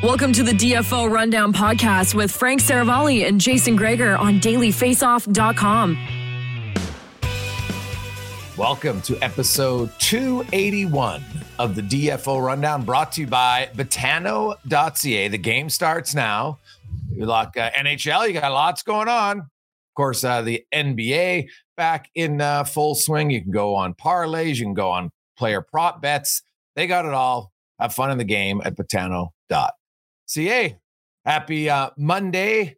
Welcome to the DFO Rundown podcast with Frank Seravalli and Jason Gregor on dailyfaceoff.com. Welcome to episode 281 of the DFO Rundown brought to you by Betano.ca. The game starts now. You look uh, NHL, you got lots going on. Of course, uh, the NBA back in uh, full swing. You can go on parlays, you can go on player prop bets. They got it all. Have fun in the game at Betano.ca. Happy uh, Monday.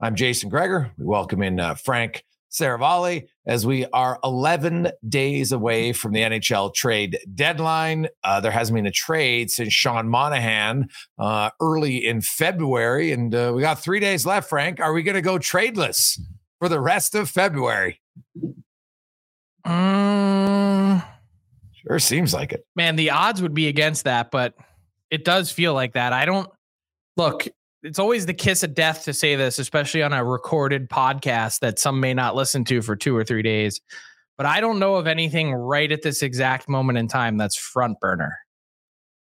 I'm Jason Gregor. We welcome in uh, Frank Seravalli as we are 11 days away from the NHL trade deadline. Uh, there hasn't been a trade since Sean Monahan uh, early in February, and uh, we got three days left. Frank, are we going to go tradeless for the rest of February? Mm, Sure seems like it. man, the odds would be against that, but it does feel like that. I don't look. It's always the kiss of death to say this, especially on a recorded podcast that some may not listen to for two or three days. But I don't know of anything right at this exact moment in time that's front burner.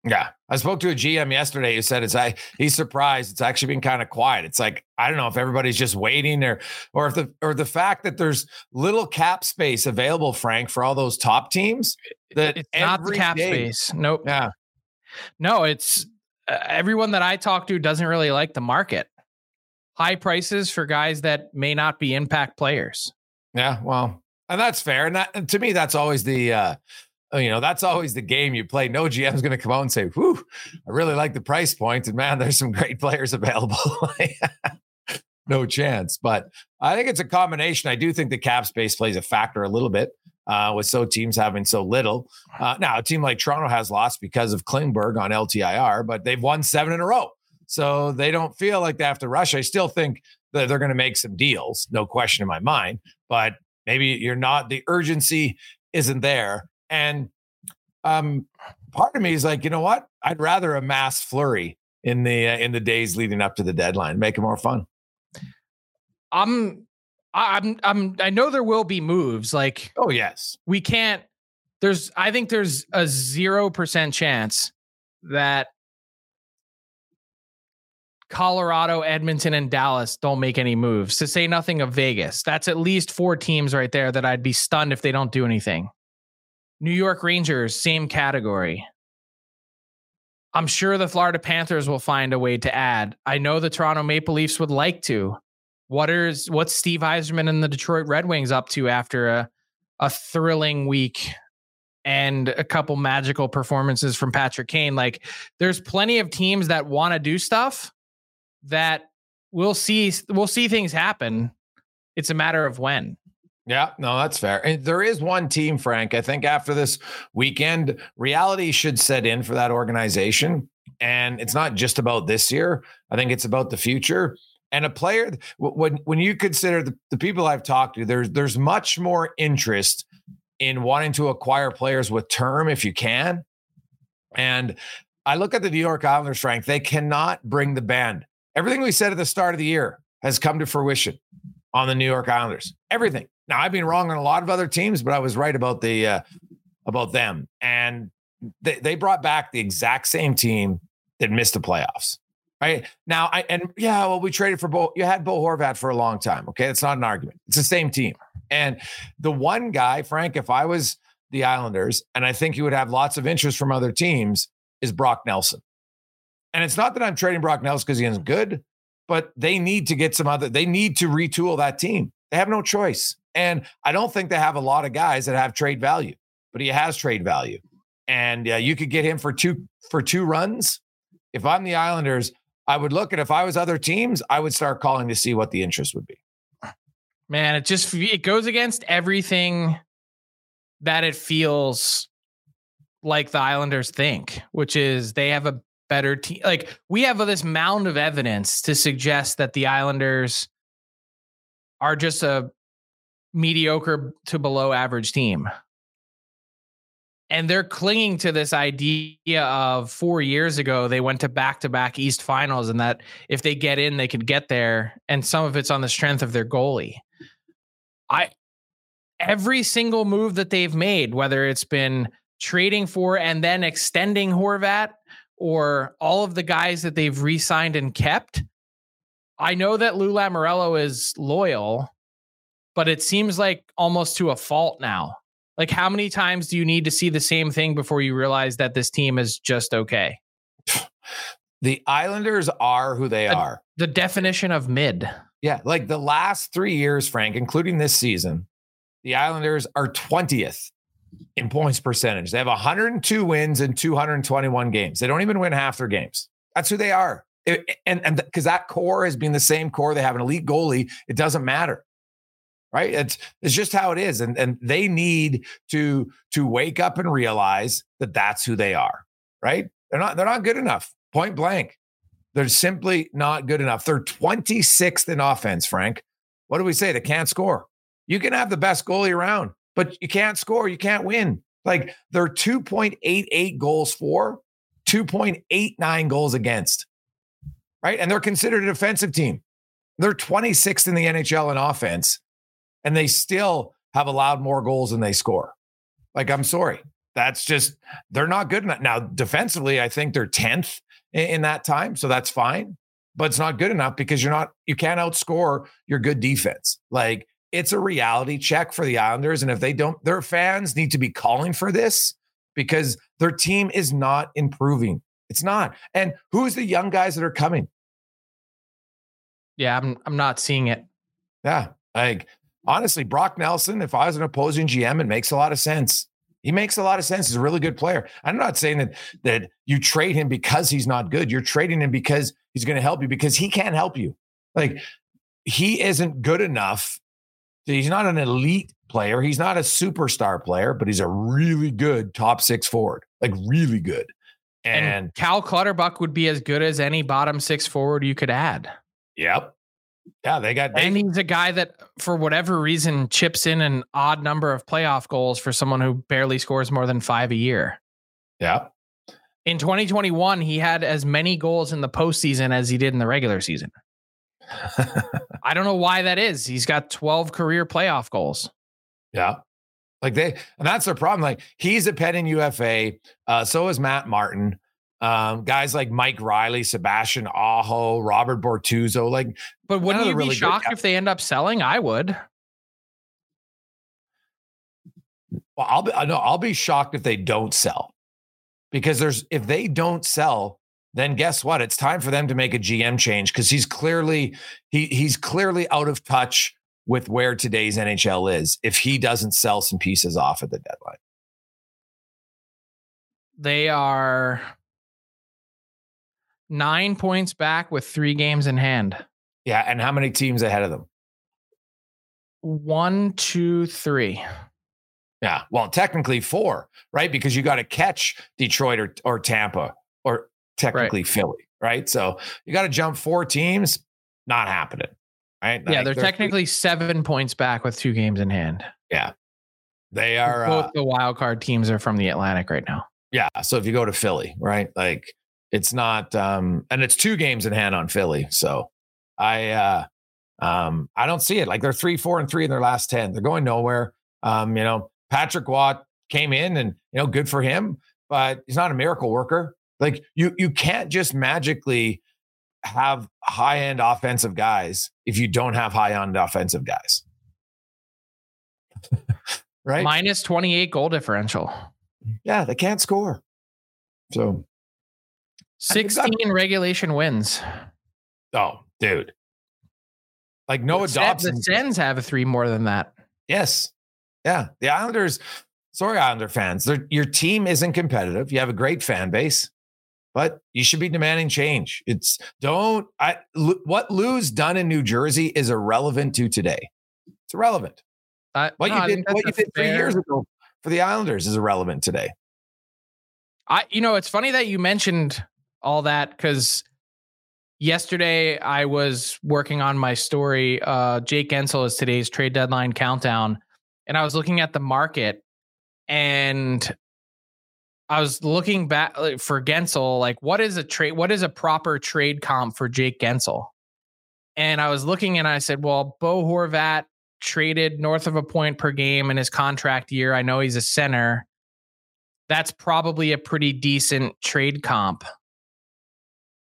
Yeah. I spoke to a GM yesterday who said it's I he's surprised it's actually been kind of quiet. It's like I don't know if everybody's just waiting or or if the or the fact that there's little cap space available, Frank, for all those top teams. That It's not the cap day- space. Nope. Yeah. No, it's uh, everyone that I talk to doesn't really like the market. High prices for guys that may not be impact players. Yeah, well, and that's fair. And that and to me, that's always the uh you know, that's always the game you play. No GM's going to come out and say, "Whew, I really like the price point," and man, there's some great players available. no chance. But I think it's a combination. I do think the cap space plays a factor a little bit uh, with so teams having so little. Uh, now, a team like Toronto has lost because of Klingberg on LTIR, but they've won seven in a row. So they don't feel like they have to rush. I still think that they're going to make some deals, no question in my mind. But maybe you're not, the urgency isn't there. And um, part of me is like, you know what? I'd rather a mass flurry in the uh, in the days leading up to the deadline, make it more fun. I'm I'm I'm I know there will be moves like Oh yes, we can't there's I think there's a 0% chance that Colorado, Edmonton and Dallas don't make any moves. To say nothing of Vegas. That's at least four teams right there that I'd be stunned if they don't do anything. New York Rangers, same category. I'm sure the Florida Panthers will find a way to add. I know the Toronto Maple Leafs would like to. What is what's Steve Yzerman and the Detroit Red Wings up to after a a thrilling week and a couple magical performances from Patrick Kane. Like there's plenty of teams that want to do stuff that we'll see we'll see things happen. It's a matter of when. Yeah, no, that's fair. And there is one team, Frank. I think after this weekend, reality should set in for that organization. And it's not just about this year. I think it's about the future. And a player, when when you consider the, the people I've talked to, there's there's much more interest in wanting to acquire players with term if you can. And I look at the New York Islanders, Frank. They cannot bring the band. Everything we said at the start of the year has come to fruition on the New York Islanders. Everything. Now I've been wrong on a lot of other teams, but I was right about the uh, about them. And they, they brought back the exact same team that missed the playoffs. Right now, I and yeah, well, we traded for Bo. You had Bo Horvat for a long time. Okay, it's not an argument. It's the same team. And the one guy, Frank, if I was the Islanders, and I think you would have lots of interest from other teams, is Brock Nelson. And it's not that I'm trading Brock Nelson because he isn't good, but they need to get some other. They need to retool that team. They have no choice. And I don't think they have a lot of guys that have trade value, but he has trade value. And uh, you could get him for two for two runs. If I'm the Islanders, I would look at if I was other teams, I would start calling to see what the interest would be. Man, it just it goes against everything that it feels like the Islanders think, which is they have a better team. Like we have this mound of evidence to suggest that the Islanders are just a mediocre to below average team. And they're clinging to this idea of four years ago, they went to back to back East finals, and that if they get in, they could get there. And some of it's on the strength of their goalie. I, every single move that they've made, whether it's been trading for and then extending Horvat or all of the guys that they've re signed and kept, I know that Lou Lamoriello is loyal, but it seems like almost to a fault now. Like, how many times do you need to see the same thing before you realize that this team is just okay? The Islanders are who they the, are. The definition of mid. Yeah. Like the last three years, Frank, including this season, the Islanders are 20th in points percentage. They have 102 wins in 221 games. They don't even win half their games. That's who they are. It, and and because that core has been the same core, they have an elite goalie. It doesn't matter right? It's it's just how it is, and and they need to to wake up and realize that that's who they are, right? They're not they're not good enough. Point blank, they're simply not good enough. They're 26th in offense, Frank. What do we say? They can't score. You can have the best goalie around, but you can't score. You can't win. Like they're 2.88 goals for, 2.89 goals against, right? And they're considered a defensive team. They're 26th in the NHL in offense and they still have allowed more goals than they score. Like, I'm sorry. That's just, they're not good enough. Now, defensively, I think they're 10th in, in that time. So that's fine. But it's not good enough because you're not, you can't outscore your good defense. Like, it's a reality check for the Islanders. And if they don't, their fans need to be calling for this because their team is not improving. It's not. And who's the young guys that are coming? Yeah, I'm I'm not seeing it. Yeah. Like honestly, Brock Nelson, if I was an opposing GM, it makes a lot of sense. He makes a lot of sense. He's a really good player. I'm not saying that that you trade him because he's not good. You're trading him because he's going to help you because he can't help you. Like he isn't good enough. He's not an elite player. He's not a superstar player, but he's a really good top six forward, like really good. And, and Cal Clutterbuck would be as good as any bottom six forward you could add. Yep. Yeah, they got. They, and he's a guy that, for whatever reason, chips in an odd number of playoff goals for someone who barely scores more than five a year. Yeah. In 2021, he had as many goals in the postseason as he did in the regular season. I don't know why that is. He's got 12 career playoff goals. Yeah. Like they, and that's their problem. Like he's a pet in UFA. Uh, so is Matt Martin. Um, guys like Mike Reilly, Sebastian Aho, Robert Bortuzzo, like. But wouldn't you really be shocked if they end up selling? I would. Well, I'll be no, I'll be shocked if they don't sell, because there's if they don't sell, then guess what? It's time for them to make a GM change because he's clearly he he's clearly out of touch with where today's NHL is if he doesn't sell some pieces off at the deadline. They are nine points back with three games in hand. Yeah, and how many teams ahead of them? One, two, three. Yeah, well, technically four, right? Because you got to catch Detroit or, or Tampa or technically right. Philly, right? So you got to jump four teams. Not happening, right? Yeah, like they're, they're, technically seven points back with two games in hand. Yeah, they are. Both uh, the wild card teams are from the Atlantic right now. Yeah, so if you go to Philly, right, like it's not, um, and it's two games in hand on Philly. So I, uh, um, I don't see it. Like they're three, four, and three in their last ten. They're going nowhere. Um, you know, Patrick Roy came in, and you know, good for him, but he's not a miracle worker. Like you, you can't just magically have high end offensive guys if you don't have high end offensive guys. right? Minus 28 goal differential. Yeah, they can't score. So 16 regulation wins. Oh, dude. Like Noah Dobson. The Sens have a three more than that. Yes. Yeah. The Islanders, sorry, Islander fans, your team isn't competitive. You have a great fan base, but you should be demanding change. It's don't, I, what Lou's done in New Jersey is irrelevant to today. It's irrelevant. Uh, what no, you did, what you did three years ago for the Islanders is irrelevant today. I, you know, it's funny that you mentioned all that because yesterday I was working on my story. Uh, Jake Guentzel is today's trade deadline countdown, and I was looking at the market, and I was looking back for Guentzel, like what is a trade? What is a proper trade comp for Jake Guentzel? And I was looking, and I said, well, Bo Horvat traded north of a point per game in his contract year. I know he's a center. That's probably a pretty decent trade comp.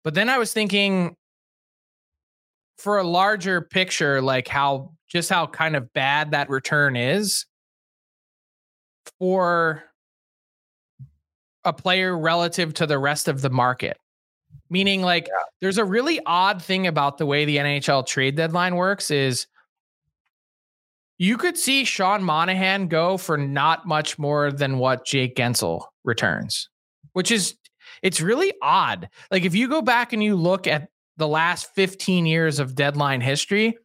But then I was thinking for a larger picture, like how just how kind of bad that return is for a player relative to the rest of the market. Meaning, like, yeah. there's a really odd thing about the way the NHL trade deadline works is you could see Sean Monahan go for not much more than what Jake Guentzel returns, which is it's really odd. Like if you go back and you look at the last 15 years of deadline history,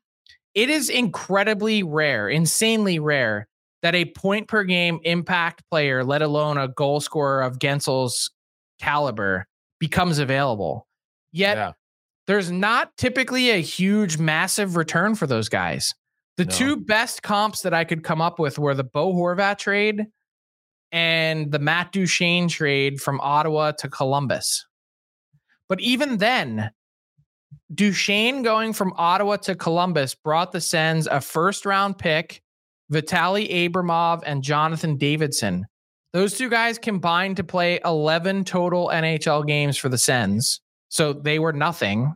it is incredibly rare, insanely rare that a point per game impact player, let alone a goal scorer of Guentzel's caliber, becomes available. Yet yeah. there's not typically a huge, massive return for those guys. The no. two best comps that I could come up with were the Bo Horvat trade and the Matt Duchene trade from Ottawa to Columbus. But even then, Duchene going from Ottawa to Columbus brought the Sens a first round pick, Vitaly Abramov and Jonathan Davidsson. Those two guys combined to play 11 total NHL games for the Sens. So they were nothing.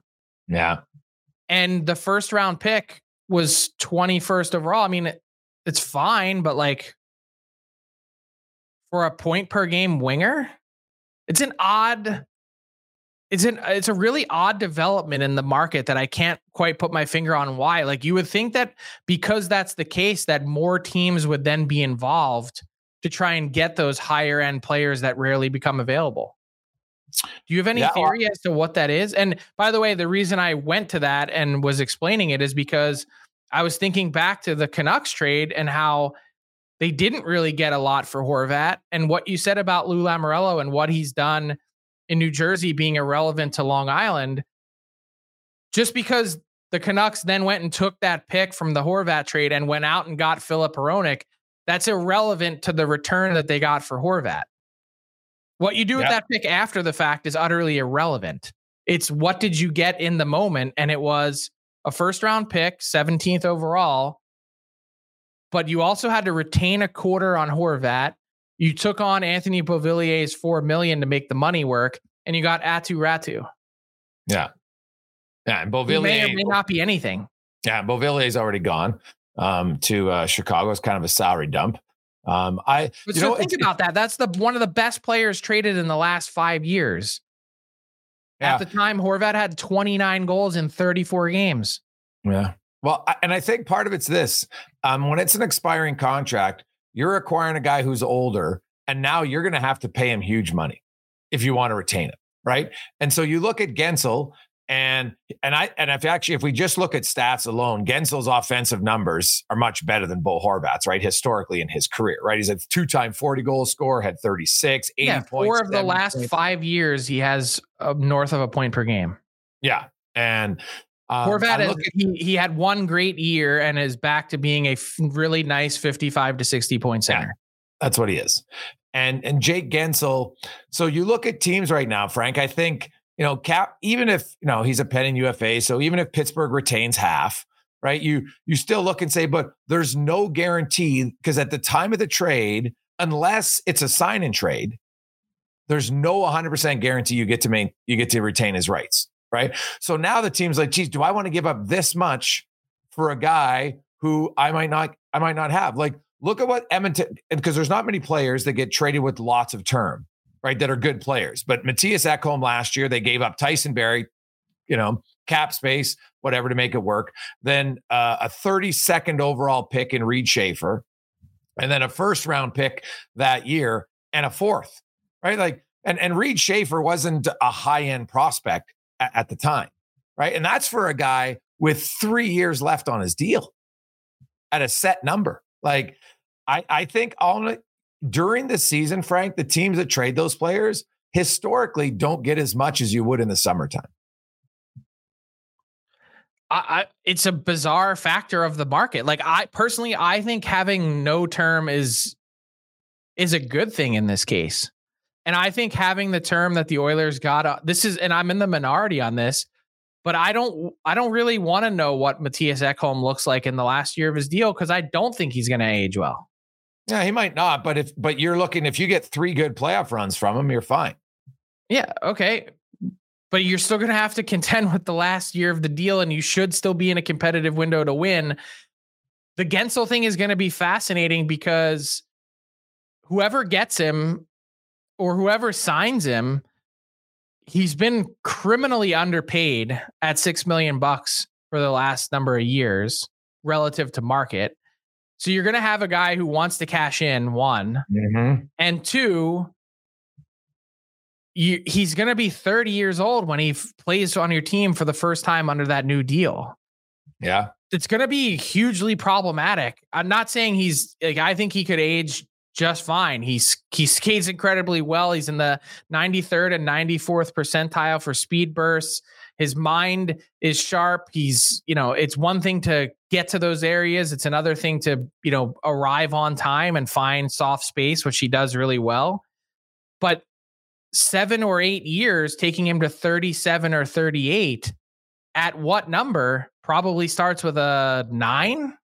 Yeah. And the first round pick was 21st overall. I mean, it's fine, but like for a point per game winger. It's an odd it's an it's a really odd development in the market that I can't quite put my finger on why. Like you would think that because that's the case that more teams would then be involved to try and get those higher end players that rarely become available. Do you have any yeah, theory as to what that is? And by the way, the reason I went to that and was explaining it is because I was thinking back to the Canucks trade and how they didn't really get a lot for Horvat. And what you said about Lou Lamoriello and what he's done in New Jersey being irrelevant to Long Island, just because the Canucks then went and took that pick from the Horvat trade and went out and got Filip Hronek, that's irrelevant to the return that they got for Horvat. What you do with that pick after the fact is utterly irrelevant. It's what did you get in the moment? And it was a first round pick, 17th overall, but you also had to retain a quarter on Horvat. You took on Anthony Beauvillier's four million to make the money work, and you got Aatu Raty. Yeah, yeah, and Beauvillier may or may not be anything. Yeah, Beauvillier's already gone um, to uh, Chicago. It's kind of a salary dump. Um, I but so know, think about that. That's the one of the best players traded in the last five years. Yeah. At the time, Horvat had 29 goals in 34 games. Yeah. Well, and I think part of it's this: um, when it's an expiring contract, you're acquiring a guy who's older, and now you're going to have to pay him huge money if you want to retain him, right? And so you look at Guentzel, and and I and if actually if we just look at stats alone, Guentzel's offensive numbers are much better than Bo Horvat's, right? Historically in his career, right? He's a two-time 40 goal scorer, had 36, 80 yeah, points. Four of the last points. five years, he has uh, north of a point per game. Yeah, and um, Horvat, is, at- he, he had one great year and is back to being a f- really nice 55 to 60 point Yeah. center. That's what he is. And and Jake Guentzel. So you look at teams right now, Frank. I think you know Cap. Even if you know he's a pen in UFA, so even if Pittsburgh retains half, right? You you still look and say, but there's no guarantee because at the time of the trade, unless it's a sign and trade, there's no 100 percent guarantee you get to main you get to retain his rights, right? So now the team's like, geez, do I want to give up this much for a guy who I might not I might not have? Like look at what Edmonton because there's not many players that get traded with lots of term, right? That are good players. But Mattias Ekholm last year, they gave up Tyson Barrie, you know, cap space, whatever to make it work. Then uh, a 32nd overall pick in Reid Schaefer, and then a first round pick that year and a fourth, right? Like, and and Reid Schaefer wasn't a high end prospect at, the time, right? And that's for a guy with three years left on his deal at a set number. Like, I, I think all during the season, Frank, the teams that trade those players historically don't get as much as you would in the summertime. I, I, it's a bizarre factor of the market. Like I personally, I think having no term is is a good thing in this case. And I think having the term that the Oilers got, uh, this is, and I'm in the minority on this, but I don't, I don't really want to know what Mattias Ekholm looks like in the last year of his deal because I don't think he's going to age well. Yeah, he might not, but if but you're looking if you get three good playoff runs from him, you're fine. Yeah, okay. But you're still going to have to contend with the last year of the deal, and you should still be in a competitive window to win. The Guentzel thing is going to be fascinating because whoever gets him or whoever signs him, he's been criminally underpaid at six million bucks for the last number of years relative to market. So you're going to have a guy who wants to cash in one, Mm-hmm. and two, you, he's going to be 30 years old when he f- plays on your team for the first time under that new deal. Yeah. It's going to be hugely problematic. I'm not saying he's like I think he could age just fine. He's he skates incredibly well. He's in the 93rd and 94th percentile for speed bursts. His mind is sharp. He's, you know, it's one thing to get to those areas. It's another thing to, you know, arrive on time and find soft space, which he does really well. But seven or eight years, taking him to 37 or 38, at what number probably starts with a nine?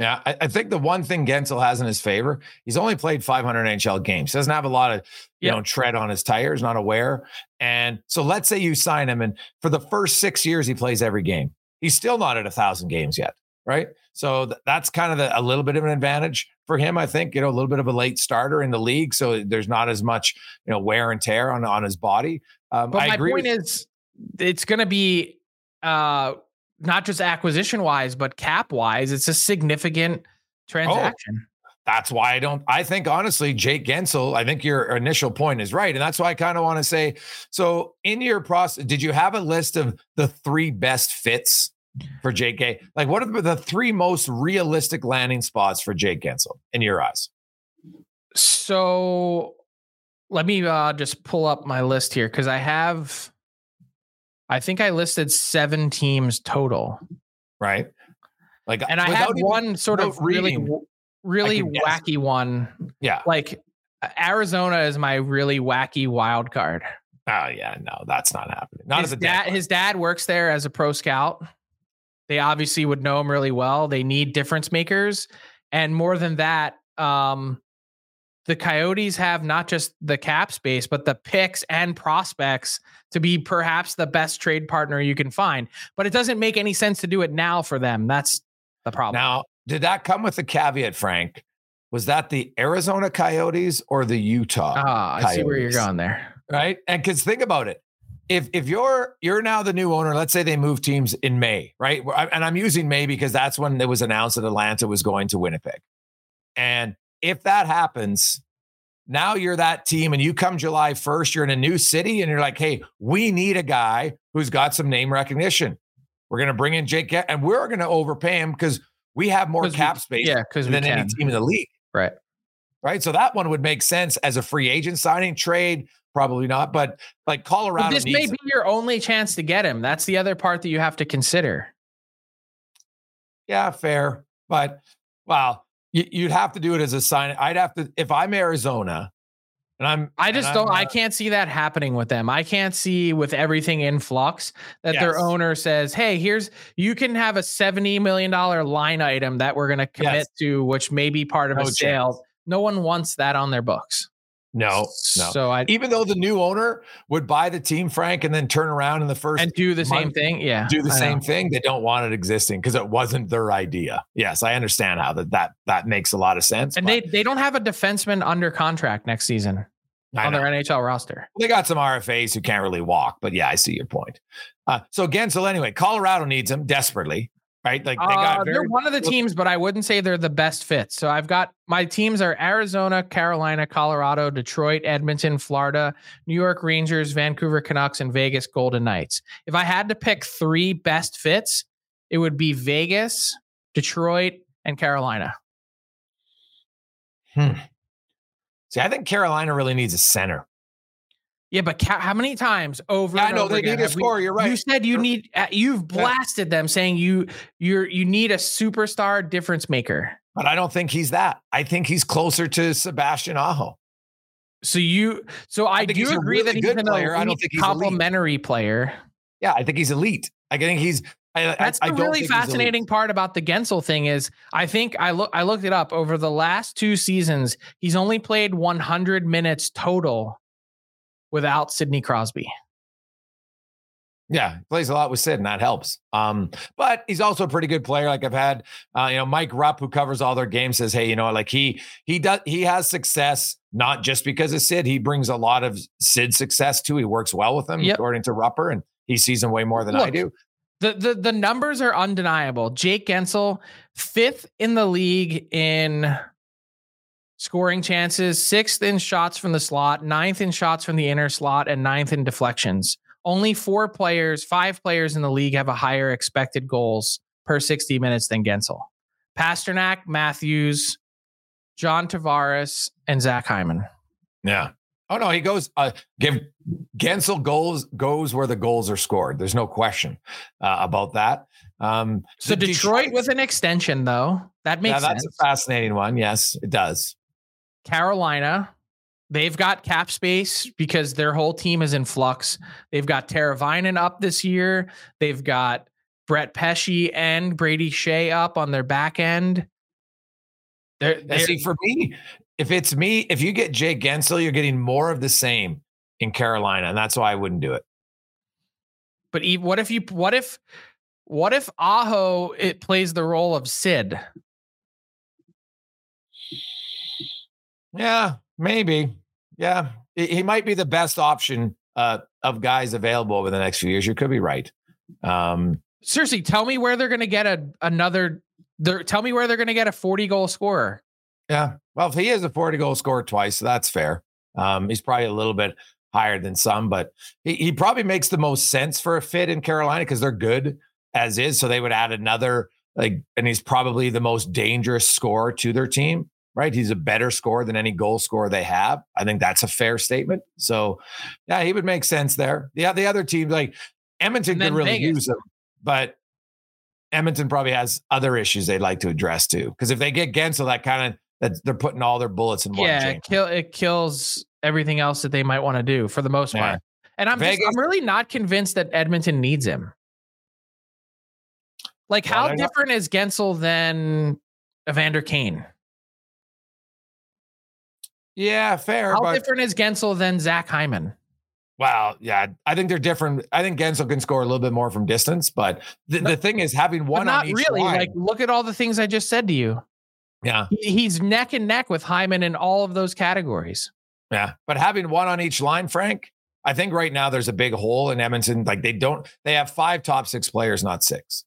Yeah. I, I think the one thing Guentzel has in his favor, he's only played 500 NHL games. Doesn't have a lot of, you Yep. know, tread on his tires, not aware. And so let's say you sign him and for the first six years, he plays every game. He's still not at a thousand games yet. Right. So th- that's kind of the, a little bit of an advantage for him. I think, you know, a little bit of a late starter in the league. So there's not as much, you know, wear and tear on, on his body. Um, But I my point with- is, it's going to be uh, not just acquisition wise, but cap wise. It's a significant transaction. that's why I don't. I think honestly, Jake Guentzel. I think your initial point is right, and that's why I kind of want to say. So, in your process, did you have a list of the three best fits for? Gay? Like, what are the three most realistic landing spots for Jake Guentzel in your eyes? So let me uh, just pull up my list here because I have, I think I listed seven teams total, Right? Like, and I had one sort of without really, reading, really can guess. wacky one. Yeah. Like Arizona is my really wacky wild card. Oh yeah. No, that's not happening. Not his at the dad, deadline. his dad works there as a pro scout. They obviously would know him really well. They need difference makers, and more than that, um, the Coyotes have not just the cap space, but the picks and prospects to be perhaps the best trade partner you can find. But it doesn't make any sense to do it now for them. That's the problem. Now, did that come with a caveat, Frank? Was that the Arizona Coyotes or the Utah? Ah, I see where you're going there. right? And because think about it, if if you're you're now the new owner, let's say they move teams in May, right? And I'm using May because that's when it was announced that Atlanta was going to Winnipeg. And if that happens, now you're that team and you come July 1st, you're in a new city and you're like, hey, we need a guy who's got some name recognition. We're going to bring in Jake and we're going to overpay him because we have more cap we, space yeah, than any team in the league. Right. Right. So that one would make sense as a free agent signing trade. Probably not, but like Colorado. But this may be your only chance to get him. That's the other part that you have to consider. Yeah, fair. But wow, you'd have to do it as a sign. I'd have to if I'm Arizona, and I'm. I just don't. I uh can't see that happening with them. I can't see with everything in flux that yes. their owner says, "Hey, here's you can have a seventy million dollar line item that we're going to commit yes. to, which may be part of no a sale." No one wants that on their books. No, no. So I, even though the new owner would buy the team, Frank, and then turn around in the first and do the month, same thing, yeah, do the I same know. thing. They don't want it existing because it wasn't their idea. Yes, I understand how that that that makes a lot of sense. And they they don't have a defenseman under contract next season on their NHL roster. They got some RFAs who can't really walk, but yeah, I see your point. Uh, so again, so anyway, Colorado needs him desperately right? Like they got uh, very- they're one of the teams, but I wouldn't say they're the best fit. So I've got my teams are Arizona, Carolina, Colorado, Detroit, Edmonton, Florida, New York Rangers, Vancouver Canucks, and Vegas Golden Knights. If I had to pick three best fits, it would be Vegas, Detroit, and Carolina. Hmm. See, I think Carolina really needs a center. Yeah, but ca- how many times over? Yeah, I know they again, need a score. We, you're right. You said you need. Uh, you've blasted yeah. them saying you you're you need a superstar difference maker. But I don't think he's that. I think he's closer to Sebastian Aho. So you, so I, I do agree really that he's an player. I don't think he's complimentary elite. player. Yeah, I think he's elite. I think he's. I, That's I, the really fascinating part about the Guentzel thing is I think I look I looked it up over the last two seasons. He's only played 100 minutes total without Sidney Crosby. Yeah, plays a lot with Sid, and that helps. Um, but he's also a pretty good player. Like I've had, uh, you know, Mike Rupp, who covers all their games, says, "Hey, you know, like he he does he has success not just because of Sid. He brings a lot of Sid success too. He works well with him, yep. according to Rupper, and he sees him way more than Look, I do. The, the the numbers are undeniable. Jake Guentzel, fifth in the league in scoring chances, sixth in shots from the slot, ninth in shots from the inner slot, and ninth in deflections. Only four players, five players in the league have a higher expected goals per 60 minutes than Guentzel. Pastrnak, Matthews, John Tavares, and Zach Hyman. Yeah. Oh no, he goes. Uh, give Guentzel goals goes where the goals are scored. There's no question uh, about that. Um, so Detroit, Detroit, with an extension, though, that makes yeah, that's sense. a fascinating one. Yes, it does. Carolina, they've got cap space because their whole team is in flux. They've got Teuvo Teravainen up this year. They've got Brett Pesce and Brady Skjei up on their back end. They're, they're, see, for me, if it's me, if you get Jake Guentzel, you're getting more of the same in Carolina, and that's why I wouldn't do it. But what if you? What if? What if Aho it plays the role of Sid? Yeah, maybe. Yeah, he might be the best option uh, of guys available over the next few years. You could be right. Um, Seriously, tell me where they're going to get a another. Tell me where they're going to get a forty goal scorer. Yeah, well, if he is a forty goal scorer twice, that's fair. Um, he's probably a little bit higher than some, but he, he probably makes the most sense for a fit in Carolina because they're good as is. So they would add another like, and he's probably the most dangerous scorer to their team right? He's a better scorer than any goal scorer they have. I think that's a fair statement. So, yeah, he would make sense there. Yeah, the other teams like Edmonton could really Vegas. use him, but Edmonton probably has other issues they'd like to address too. Because if they get Guentzel, that kind of that they're putting all their bullets in one. Yeah, it, kill, it kills everything else that they might want to do for the most yeah. part. And I'm just, I'm really not convinced that Edmonton needs him. Like, how different not- is Guentzel than Evander Kane? Yeah, fair. How different is Guentzel than Zach Hyman? Well, yeah, I think they're different. I think Guentzel can score a little bit more from distance, but the, no, the thing is having one not really. Line, like, look at all the things I just said to you. Yeah, he's neck and neck with Hyman in all of those categories. Yeah, but having one on each line, Frank, I think right now there's a big hole in Edmonton. Like they don't, they have five top six players, not six.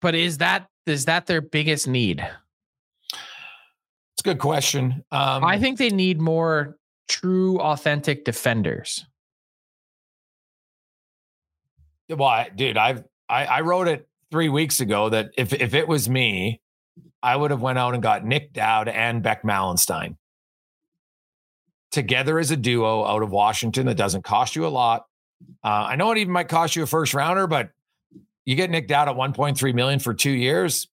But is that is that their biggest need? A good question. Um, I think they need more true, authentic defenders. Well, I, dude, I've I, I wrote it three weeks ago that if if it was me, I would have went out and got Nic Dowd and Beck Malenstyn together as a duo out of Washington. That doesn't cost you a lot. Uh, I know it even might cost you a first rounder, but you get Nic Dowd at 1.3 million for two years.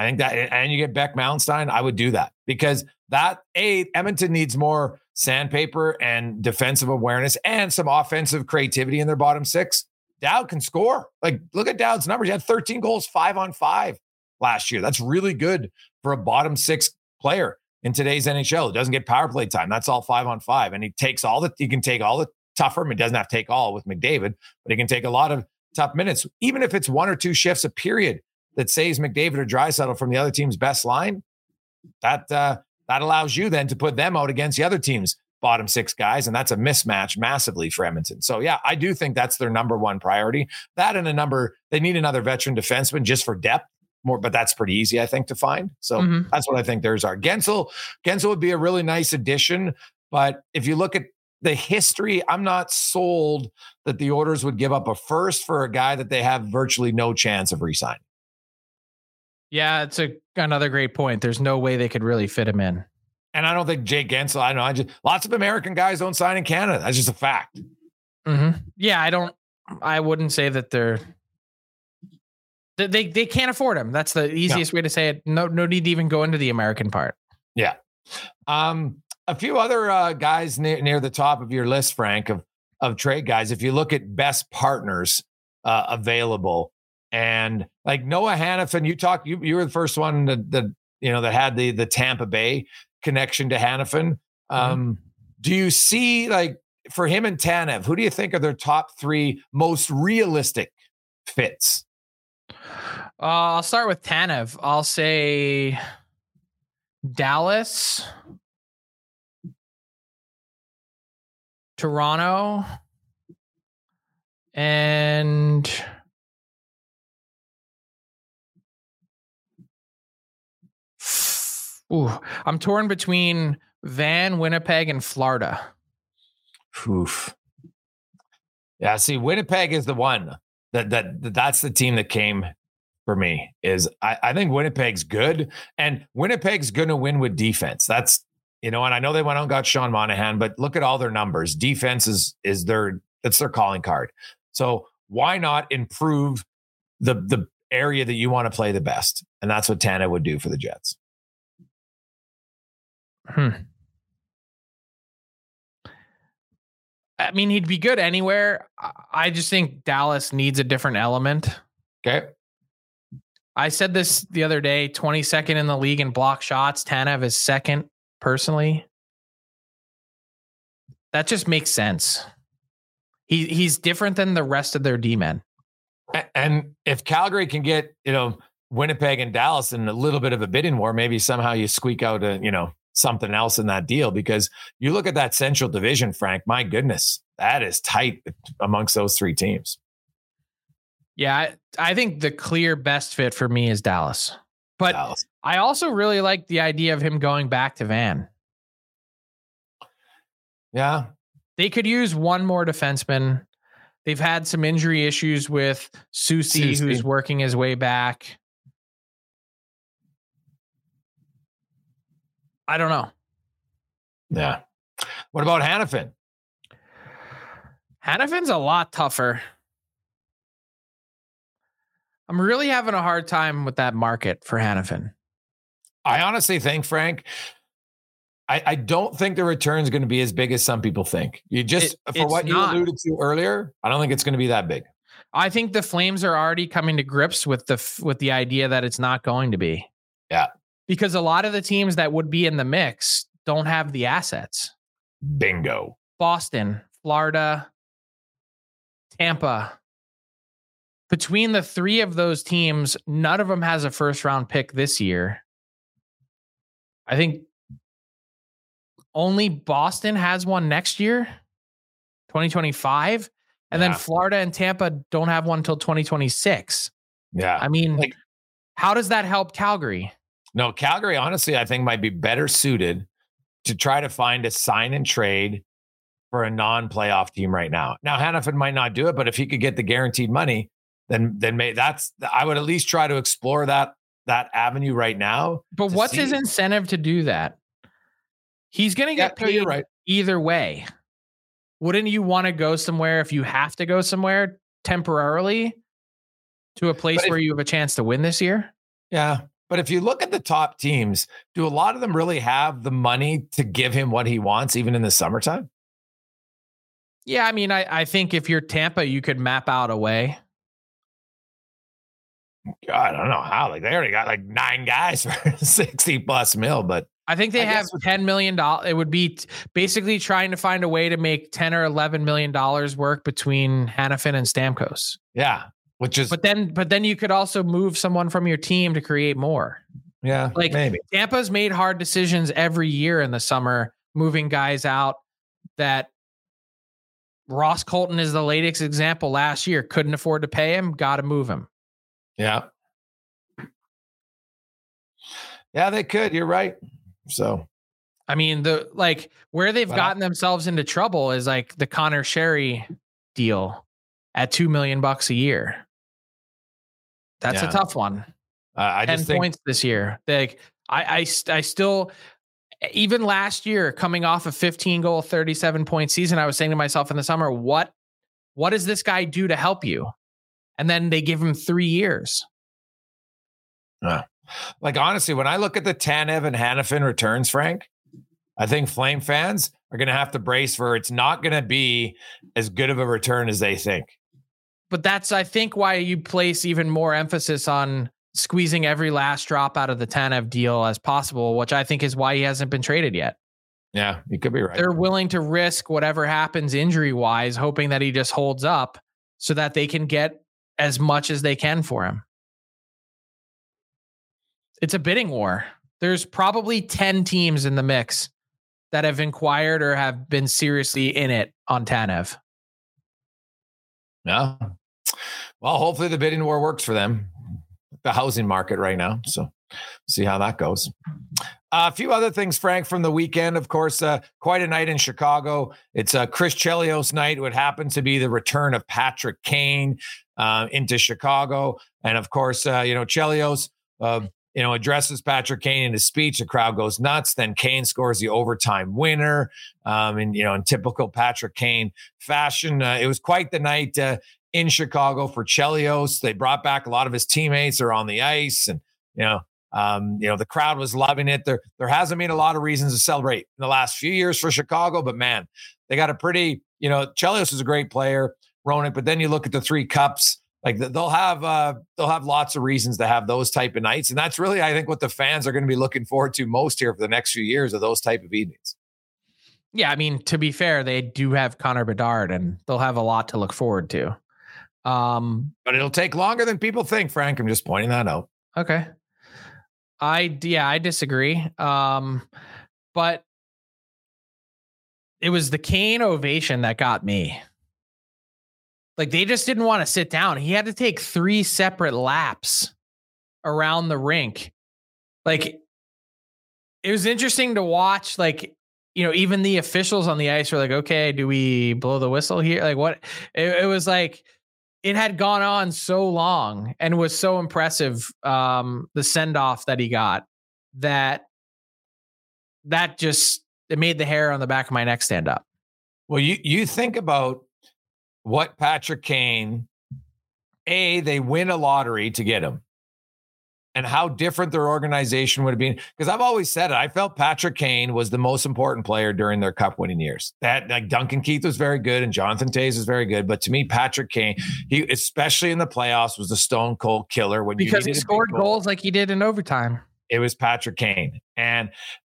I think that, and you get Beck Malenstyn, I would do that because that a Edmonton needs more sandpaper and defensive awareness and some offensive creativity in their bottom six. Dowd can score. Like, look at Dowd's numbers. He had 13 goals, five on five last year. That's really good for a bottom six player in today's NHL. It doesn't get power play time. That's all five on five. And he takes all the, he can take all the tougher. He doesn't have to take all with McDavid, but he can take a lot of tough minutes, even if it's one or two shifts a period that saves McDavid or Draisaitl from the other team's best line. That, uh, that allows you then to put them out against the other team's bottom six guys, and that's a mismatch massively for Edmonton. So yeah, I do think that's their number one priority. That and a number they need another veteran defenseman just for depth more, but that's pretty easy, I think, to find. So mm-hmm. that's what I think theirs are. Guentzel, Guentzel would be a really nice addition, but if you look at the history, I'm not sold that the Oilers would give up a first for a guy that they have virtually no chance of resigning. Yeah, it's a another great point. There's no way they could really fit him in. And I don't think Jake Guentzel. I know. I just lots of American guys don't sign in Canada. That's just a fact. Mm-hmm. Yeah, I don't. I wouldn't say that they're they they can't afford him. That's the easiest no. way to say it. No no need to even go into the American part. Yeah. Um, a few other uh, guys near near the top of your list, Frank, of of trade guys. If you look at best partners uh, available, and like Noah Hanifin, you talked. You you were the first one that, that you know that had the the Tampa Bay connection to Hanifin. Mm-hmm. Um, mm-hmm. Do you see like for him and Tanev, who do you think are their top three most realistic fits? Uh, I'll start with Tanev. I'll say Dallas, Toronto, and Ooh, I'm torn between Van, Winnipeg, and Florida. Oof. Yeah, see, Winnipeg is the one that that that's the team that came for me is I, I think Winnipeg's good and Winnipeg's to win with defense. That's you know, and I know they went out and got Sean Monahan, but look at all their numbers. Defense is is their that's their calling card. So why not improve the the area that you want to play the best? And that's what Tana would do for the Jets. Hmm. I mean, he'd be good anywhere. I just think Dallas needs a different element. Okay. I said this the other day 22nd in the league in block shots. Tanev is second personally. That just makes sense. He he's different than the rest of their D men. And if Calgary can get, you know, Winnipeg and Dallas in a little bit of a bidding war, maybe somehow you squeak out a, you know, something else in that deal because you look at that central division, Frank, my goodness, that is tight amongst those three teams. Yeah, I, I think the clear best fit for me is Dallas. But Dallas. I also really like the idea of him going back to Van. Yeah. They could use one more defenseman. They've had some injury issues with Soucy, who's working his way back. I don't know. Yeah. What about Hanifin? Hanifin's a lot tougher. I'm really having a hard time with that market for Hanifin. I honestly think, Frank, I, I don't think the return is going to be as big as some people think. You just, it, for what not. you alluded to earlier, I don't think it's going to be that big. I think the Flames are already coming to grips with the with the idea that it's not going to be. Yeah because a lot of the teams that would be in the mix don't have the assets. Bingo. Boston, Florida, Tampa. Between the three of those teams, none of them has a first round pick this year. I think only Boston has one next year, 2025. And yeah. then Florida and Tampa don't have one until 2026. Yeah. I mean, like, how does that help Calgary? No, Calgary, honestly, I think might be better suited to try to find a sign and trade for a non-playoff team right now. Now Hanifin might not do it, but if he could get the guaranteed money, then then may, that's I would at least try to explore that that avenue right now. But what's see. his incentive to do that? He's going to get yeah, paid right. either way. Wouldn't you want to go somewhere if you have to go somewhere temporarily to a place if, where you have a chance to win this year? Yeah. But if you look at the top teams, do a lot of them really have the money to give him what he wants, even in the summertime? Yeah, I mean, I, I think if you're Tampa, you could map out a way. God, I don't know how. Like they already got like nine guys for 60 plus mil, but I think they I have ten million dollars. It would be t- basically trying to find a way to make ten or eleven million dollars work between Hanifin and Stamkos. Yeah, which is. But then, but then you could also move someone from your team to create more. Yeah, like maybe Tampa's made hard decisions every year in the summer, moving guys out. That Ross Colton is the latest example. Last year, couldn't afford to pay him, got to move him. Yeah. Yeah, they could. You're right. So, I mean, the like where they've gotten themselves into trouble is like the Conor Sheary deal at two million bucks a year. That's yeah. a tough one. Uh, I Ten think- points this year. Like I, I, I still, even last year, coming off a 15 goal, 37 point season, I was saying to myself in the summer, what, what does this guy do to help you? And then they give him three years. Uh, like honestly, when I look at the Tanev and Hanifin returns, Frank, I think Flame fans are going to have to brace for it's not going to be as good of a return as they think. But that's, I think, why you place even more emphasis on squeezing every last drop out of the Tanev deal as possible, which I think is why he hasn't been traded yet. Yeah, you could be right. They're willing to risk whatever happens injury wise, hoping that he just holds up so that they can get as much as they can for him. It's a bidding war. There's probably 10 teams in the mix that have inquired or have been seriously in it on Tanev. Yeah. Well, hopefully the bidding war works for them. The housing market right now. So see how that goes. Uh, a few other things, Frank, from the weekend. Of course, uh, quite a night in Chicago. It's a uh, Chris Chelios night. It would happen to be the return of Patrick Kane uh, into Chicago. And of course, uh, you know, Chelios, uh, you know, addresses Patrick Kane in his speech. The crowd goes nuts. Then Kane scores the overtime winner. Um, and, you know, in typical Patrick Kane fashion, uh, it was quite the night in Chicago for Chelios. They brought back a lot of his teammates are on the ice and, you know, um, you know, the crowd was loving it. There, there hasn't been a lot of reasons to celebrate in the last few years for Chicago, but man, they got a pretty, you know, Chelios is a great player, Ronak, but then you look at the three cups like they'll have uh, they'll have lots of reasons to have those type of nights, and that's really I think what the fans are going to be looking forward to most here for the next few years of those type of evenings. Yeah, I mean to be fair, they do have Connor Bedard, and they'll have a lot to look forward to. Um, but it'll take longer than people think, Frank. I'm just pointing that out. Okay. I yeah, I disagree. Um, but it was the Kane ovation that got me. Like they just didn't want to sit down. He had to take three separate laps around the rink. Like it was interesting to watch. Like, you know, even the officials on the ice were like, okay, do we blow the whistle here? Like, what? It, it was like it had gone on so long and was so impressive. Um, the send off that he got that that just it made the hair on the back of my neck stand up. Well, you you think about what Patrick Kane, A, they win a lottery to get him and how different their organization would have been. Because I've always said it. I felt Patrick Kane was the most important player during their cup winning years. That like Duncan Keith was very good and Jonathan Toews was very good. But to me, Patrick Kane, he especially in the playoffs, was a stone cold killer when because he scored goals like he did in overtime. It was Patrick Kane. And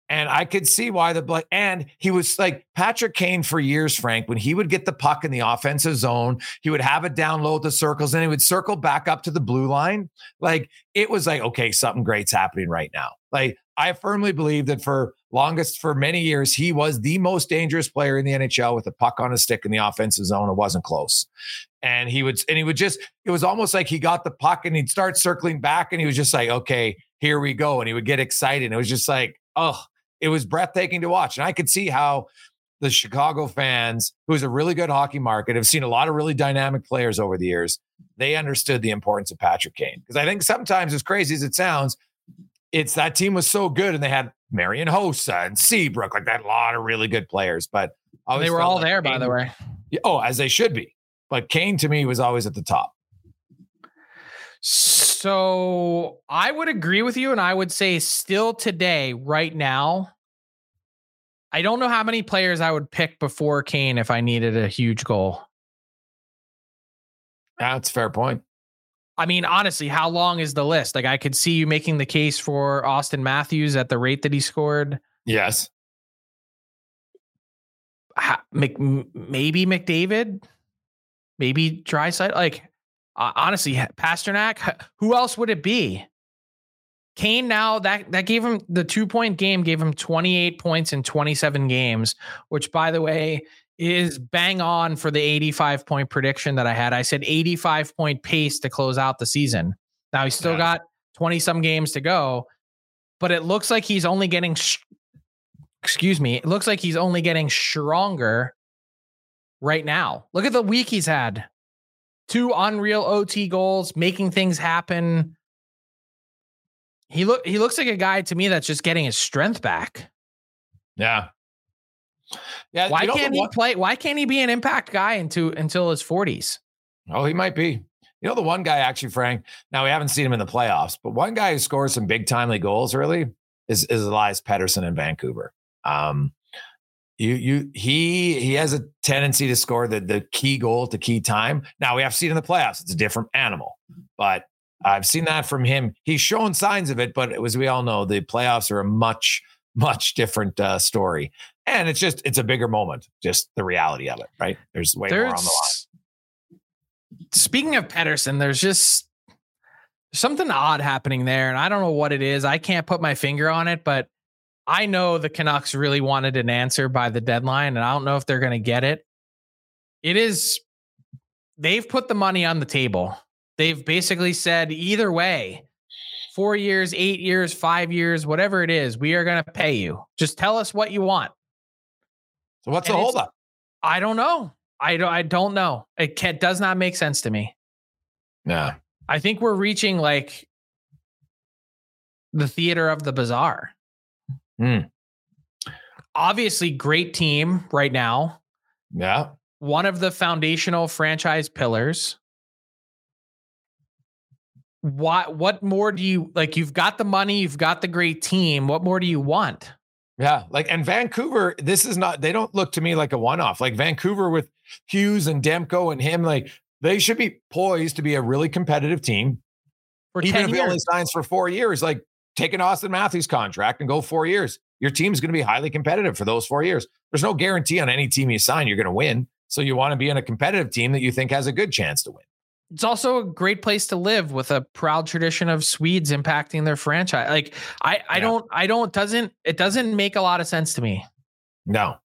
and I could see why the blood. And he was like Patrick Kane for years, Frank. When he would get the puck in the offensive zone, he would have it down low at the circles, and he would circle back up to the blue line. Like it was like, okay, something great's happening right now. Like I firmly believe that for longest for many years, he was the most dangerous player in the NHL with a puck on a stick in the offensive zone. It wasn't close. And he would, and he would just, it was almost like he got the puck and he'd start circling back and he was just like, okay, here we go. And he would get excited. And it was just like, oh, it was breathtaking to watch. And I could see how the Chicago fans, who's a really good hockey market, have seen a lot of really dynamic players over the years. They understood the importance of Patrick Kane. Because I think sometimes, as crazy as it sounds, it's that team was so good and they had Marian Hossa and Seabrook, like that, a lot of really good players. But they were all like there, Kane, by the way. Oh, as they should be. But Kane to me was always at the top. So I would agree with you. And I would say, still today, right now, I don't know how many players I would pick before Kane if I needed a huge goal. That's a fair point. I mean, honestly, how long is the list? Like, I could see you making the case for Auston Matthews at the rate that he scored. Yes. How, maybe McDavid, maybe Draisaitl. Like, uh, honestly, Pastrnak. Who else would it be? Kane now that that gave him the two point game gave him 28 points in 27 games, which by the way is bang on for the 85 point prediction that I had. I said 85 point pace to close out the season. Now he's still yeah. got 20 some games to go, but it looks like he's only getting sh- excuse me, it looks like he's only getting stronger right now. Look at the week he's had. Two unreal OT goals, making things happen he look he looks like a guy to me that's just getting his strength back. Yeah. Yeah. Why can't he one, play? Why can't he be an impact guy into until his 40s? Oh, he might be. You know, the one guy actually, Frank. Now we haven't seen him in the playoffs, but one guy who scores some big timely goals early is, is Elias Pettersson in Vancouver. Um, you you he he has a tendency to score the the key goal at the key time. Now we have seen in the playoffs; it's a different animal. But I've seen that from him. He's shown signs of it, but as we all know, the playoffs are a much, much different uh, story. And it's just, it's a bigger moment, just the reality of it, right? There's way there's, more on the line. Speaking of Pettersson, there's just something odd happening there. And I don't know what it is. I can't put my finger on it, but I know the Canucks really wanted an answer by the deadline, and I don't know if they're going to get it. It is, they've put the money on the table They've basically said either way, four years, eight years, five years, whatever it is, we are going to pay you. Just tell us what you want. So what's and the holdup? I don't know. I don't. I don't know. It can, does not make sense to me. Yeah. I think we're reaching like the theater of the bizarre. Hmm. Obviously, great team right now. Yeah. One of the foundational franchise pillars what what more do you like you've got the money you've got the great team what more do you want yeah like and vancouver this is not they don't look to me like a one-off like vancouver with hughes and demko and him like they should be poised to be a really competitive team for even if he only signs for four years like take an Auston matthews contract and go four years your team's going to be highly competitive for those four years there's no guarantee on any team you sign you're going to win so you want to be in a competitive team that you think has a good chance to win it's also a great place to live with a proud tradition of Swedes impacting their franchise. Like I, I yeah. don't, I don't, doesn't, it doesn't make a lot of sense to me. No.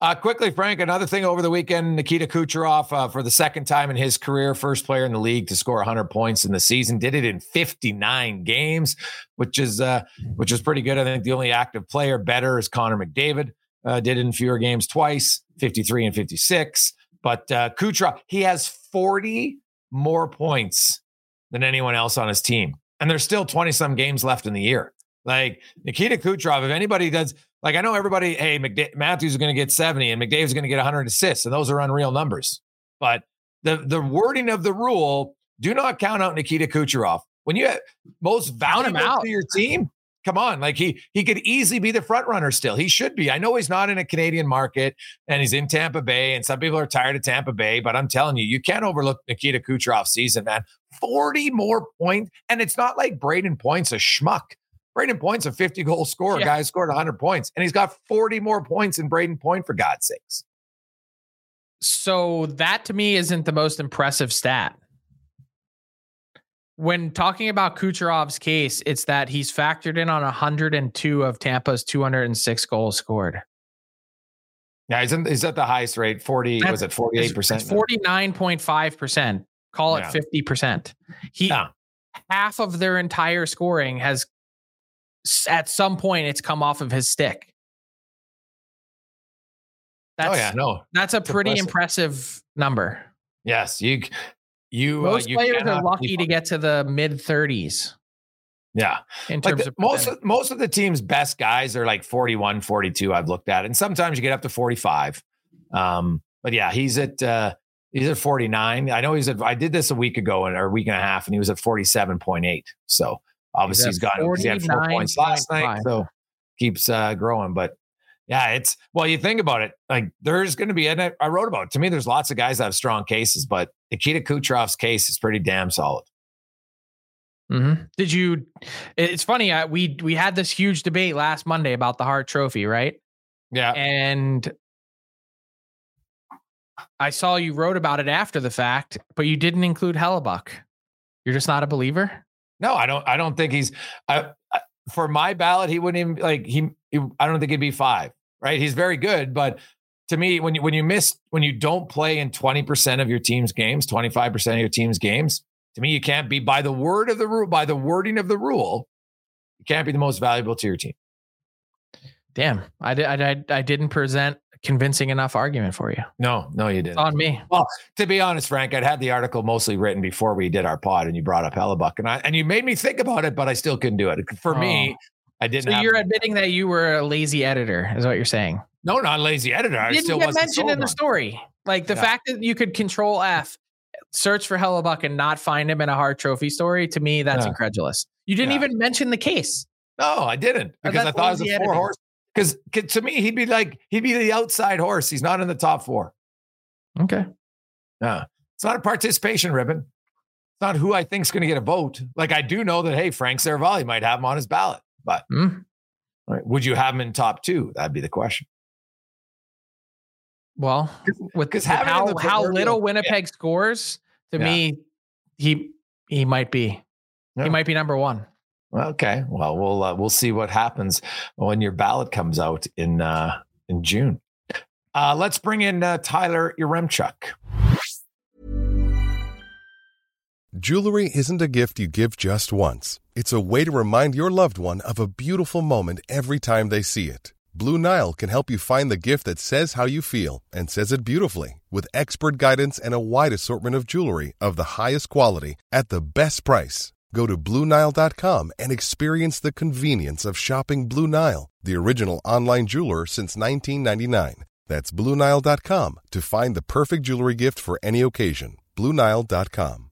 Uh, quickly, Frank, another thing over the weekend, Nikita Kucherov, uh, for the second time in his career, first player in the league to score 100 points in the season, did it in 59 games, which is uh, which is pretty good. I think the only active player better is Connor McDavid, uh, did it in fewer games twice, 53 and 56. But uh, Kucherov, he has 40 more points than anyone else on his team. And there's still 20 some games left in the year. Like Nikita Kucherov, if anybody does, like I know everybody, hey, McDa- Matthews is going to get 70 and McDavid's going to get 100 assists, and those are unreal numbers. But the the wording of the rule, do not count out Nikita Kucherov. When you have most valuable to your team, come on, like he he could easily be the front runner still. He should be. I know he's not in a Canadian market and he's in Tampa Bay, and some people are tired of Tampa Bay, but I'm telling you, you can't overlook Nikita Kucherov's season, man. 40 more points, and it's not like Brayden Point's a schmuck. Brayden Point's a 50 goal scorer. Yeah. Guy scored 100 points, and he's got 40 more points than Brayden Point for God's sakes. So that to me isn't the most impressive stat. when talking about Kucherov's case, it's that he's factored in on 102 of Tampa's 206 goals scored. Yeah, he's, in, he's at the highest rate. 40, That's- was it 48%? 49.5%. Call it Yeah. 50%. He Yeah. half of their entire scoring has at some point it's come off of his stick. That's oh, yeah, no. that's a pretty impressive. impressive number. Yes, you you uh, Most you players are lucky to get to the mid 30s Yeah. in Like terms the- of most of, most of the team's best guys are like 41, 42 I've looked at. And sometimes you get up to 45. Um but yeah, he's at uh he's at 49. I know he's at I did this a week ago and or a week and a half and he was at 47.8. So obviously He's he's got he had four points last night so keeps uh growing but yeah, it's well, you think about it, like there's going to be, and I, I wrote about it. To me, there's lots of guys that have strong cases, but Nikita Kucherov's case is pretty damn solid. Mm-hmm. Did you? It's funny. I, we we had this huge debate last Monday about the Hart Trophy, right? Yeah. And I saw you wrote about it after the fact, but you didn't include Hellebuyck. You're just not a believer. No, I don't. I don't think he's. I, I, for my ballot, he wouldn't even like he, he. I don't think he'd be five. Right? He's very good, but to me, when you when you miss when you don't play in twenty percent of your team's games, twenty five percent of your team's games, to me, you can't be by the word of the rule, by the wording of the rule, you can't be the most valuable to your team. Damn, I did. I, I, I didn't present convincing enough argument for you. No, no, you didn't. on me. Well, to be honest, Frank, I'd had the article mostly written before we did our pod, and you brought up Hellebuyck, and I and you made me think about it, but I still couldn't do it. For me, oh. I didn't. So you're admitting that you were a lazy editor, is what you're saying. no, not lazy editor. I didn't still get wasn't mentioned in the story. Like the Yeah. fact that you could control F, search for Hellebuyck and not find him in a Hart trophy story, to me, that's Yeah. incredulous. You didn't Yeah. even mention the case. No, I didn't Oh, because I thought it was a four horse. Because to me, he'd be like he'd be the outside horse. He's not in the top four. Okay. Yeah, it's not a participation ribbon. It's not who I think's going to get a vote. Like I do know that hey, Frank Seravalli might have him on his ballot, but Mm. right, would you have him in top two? That'd be the question. Well, with, 'cause how, how little Winnipeg scores, to Yeah. me, he he might be Yeah. he might be number one. Okay, well we'll uh, we'll see what happens when your ballot comes out in uh, in June. Uh, let's bring in uh, Tyler Yaremchuk. Jewelry isn't a gift you give just once. It's a way to remind your loved one of a beautiful moment every time they see it. Blue Nile can help you find the gift that says how you feel and says it beautifully with expert guidance and a wide assortment of jewelry of the highest quality at the best price. Go to BlueNile.com and experience the convenience of shopping Blue Nile, the original online jeweler since 1999. That's BlueNile.com to find the perfect jewelry gift for any occasion. BlueNile.com.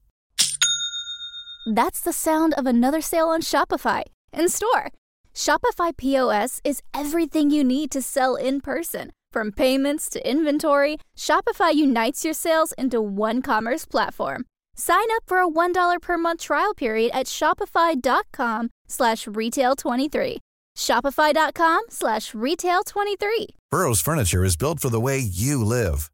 That's the sound of another sale on Shopify in store. Shopify POS is everything you need to sell in person. From payments to inventory, Shopify unites your sales into one commerce platform. Sign up for a $1 per month trial period at shopify.com slash retail 23. Shopify.com slash retail 23. Burrow's furniture is built for the way you live.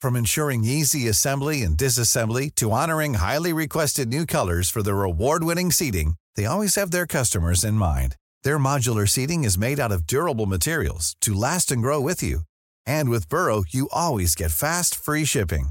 From ensuring easy assembly and disassembly to honoring highly requested new colors for their award-winning seating, they always have their customers in mind. Their modular seating is made out of durable materials to last and grow with you. And with Burrow, you always get fast, free shipping.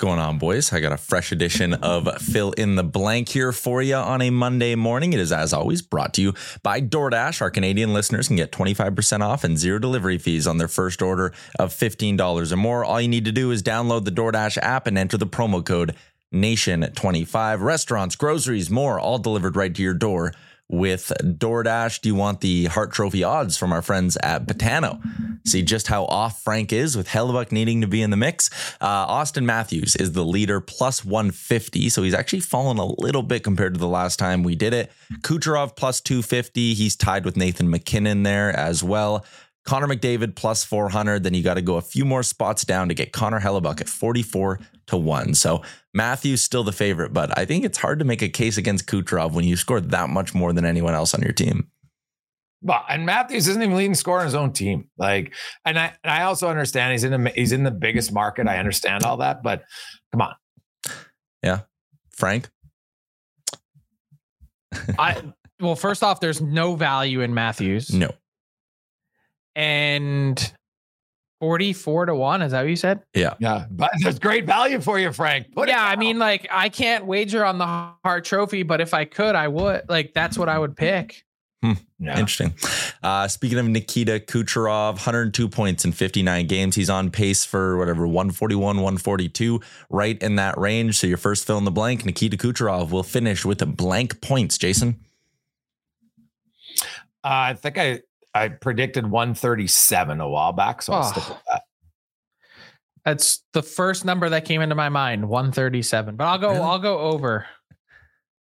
Going on, boys? I got a fresh edition of Fill in the Blank here for you on a Monday morning. It is, as always, brought to you by DoorDash. Our Canadian listeners can get 25% off and zero delivery fees on their first order of $15 or more. All you need to do is download the DoorDash app and enter the promo code NATION25. Restaurants, groceries, more, all delivered right to your door with DoorDash. Do you want the Hart Trophy odds from our friends at Betano? See just how off Frank is with Hellebuyck needing to be in the mix. Uh, Auston Matthews is the leader, plus 150. So he's actually fallen a little bit compared to the last time we did it. Kucherov plus 250. He's tied with Nathan MacKinnon there as well. Connor McDavid plus 400. Then you got to go a few more spots down to get Connor Hellebuyck at 44 to 1. So Matthews still the favorite, but I think it's hard to make a case against Kucherov when you score that much more than anyone else on your team. Well, and Matthews isn't even leading scorer on his own team. Like, and I and I also understand he's in the he's in the biggest market. I understand all that, but come on. Yeah. Frank? I well, first off, there's no value in Matthews. No. And 44 to 1, is that what you said? Yeah. Yeah. But there's great value for you, Frank. Put yeah, I mean, like, I can't wager on the Hart Trophy, but if I could, I would. Like, that's what I would pick. Hmm. Yeah. Interesting. Uh, speaking of Nikita Kucherov, 102 points in 59 games. He's on pace for whatever 141, 142, right in that range. So your first fill in the blank, Nikita Kucherov will finish with a blank points. Jason, uh, I think I I predicted 137 a while back, so I'll oh. stick with that. That's the first number that came into my mind, 137. But I'll go. Really? I'll go over.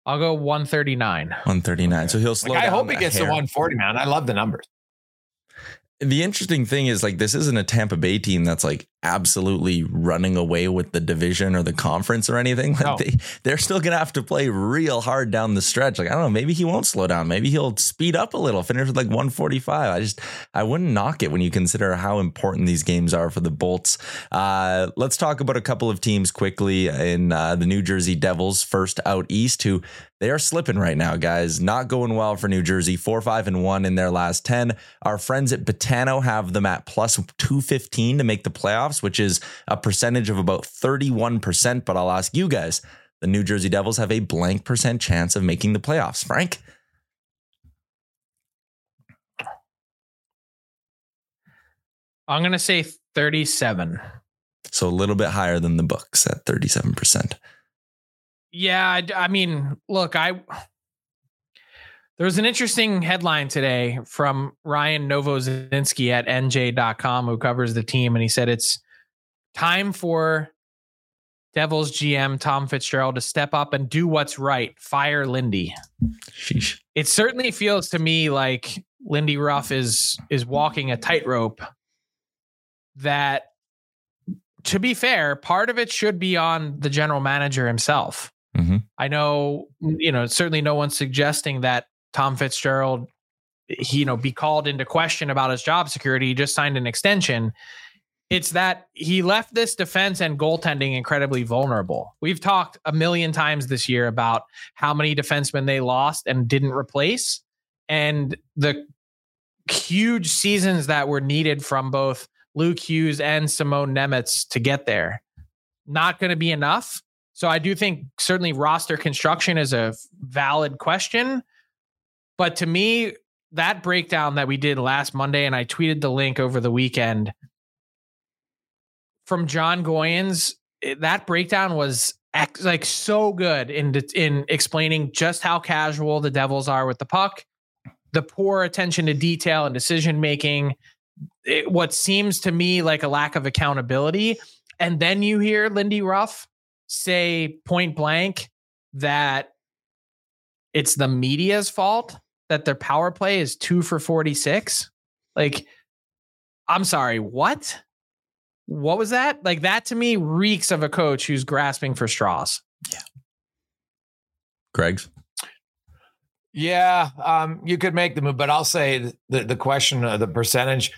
I'll go 139. 139. So he'll slow like, I hope he gets hair. to 140, man. I love the numbers. The interesting thing is like this isn't a Tampa Bay team that's like absolutely running away with the division or the conference or anything. Like no. they they're still gonna have to play real hard down the stretch. Like I don't know, maybe he won't slow down. Maybe he'll speed up a little, finish with like 145. I just I wouldn't knock it when you consider how important these games are for the Bolts. Uh, let's talk about a couple of teams quickly in uh, the New Jersey Devils, first out east, who they are slipping right now, guys. Not going well for New Jersey. Four, five, and one in their last 10. Our friends at Betano have them at plus 215 to make the playoffs playoffs, which is a percentage of about 31%. But I'll ask you guys the New Jersey Devils have a blank percent chance of making the playoffs. Frank? I'm going to say 37. So a little bit higher than the books at 37%. Yeah, I, I mean, look, I there was an interesting headline today from Ryan Novozinsky at NJ.com who covers the team, and he said it's time for Devils GM Tom Fitzgerald to step up and do what's right. Fire Lindy. Sheesh. It certainly feels to me like Lindy Ruff is is walking a tightrope that to be fair, part of it should be on the general manager himself. Mm-hmm. I know, you know, certainly no one's suggesting that Tom Fitzgerald, he, you know, be called into question about his job security. He just signed an extension. It's that he left this defense and goaltending incredibly vulnerable. We've talked a million times this year about how many defensemen they lost and didn't replace, and the huge seasons that were needed from both Luke Hughes and Simon Nemec to get there. Not going to be enough. So I do think certainly roster construction is a valid question. But to me, that breakdown that we did last Monday, and I tweeted the link over the weekend from John Goyens, eh, that breakdown was like so good in in explaining just how casual the Devils are with the puck, the poor attention to detail and decision making, it, what seems to me like a lack of accountability, and then you hear Lindy Ruff say point blank that it's the media's fault that their power play is two for 46. Like, I'm sorry, what? What was that? Like, that to me reeks of a coach who's grasping for straws. Yeah. Greg's? Yeah, um, you could make the move, but I'll say the, the question of the percentage,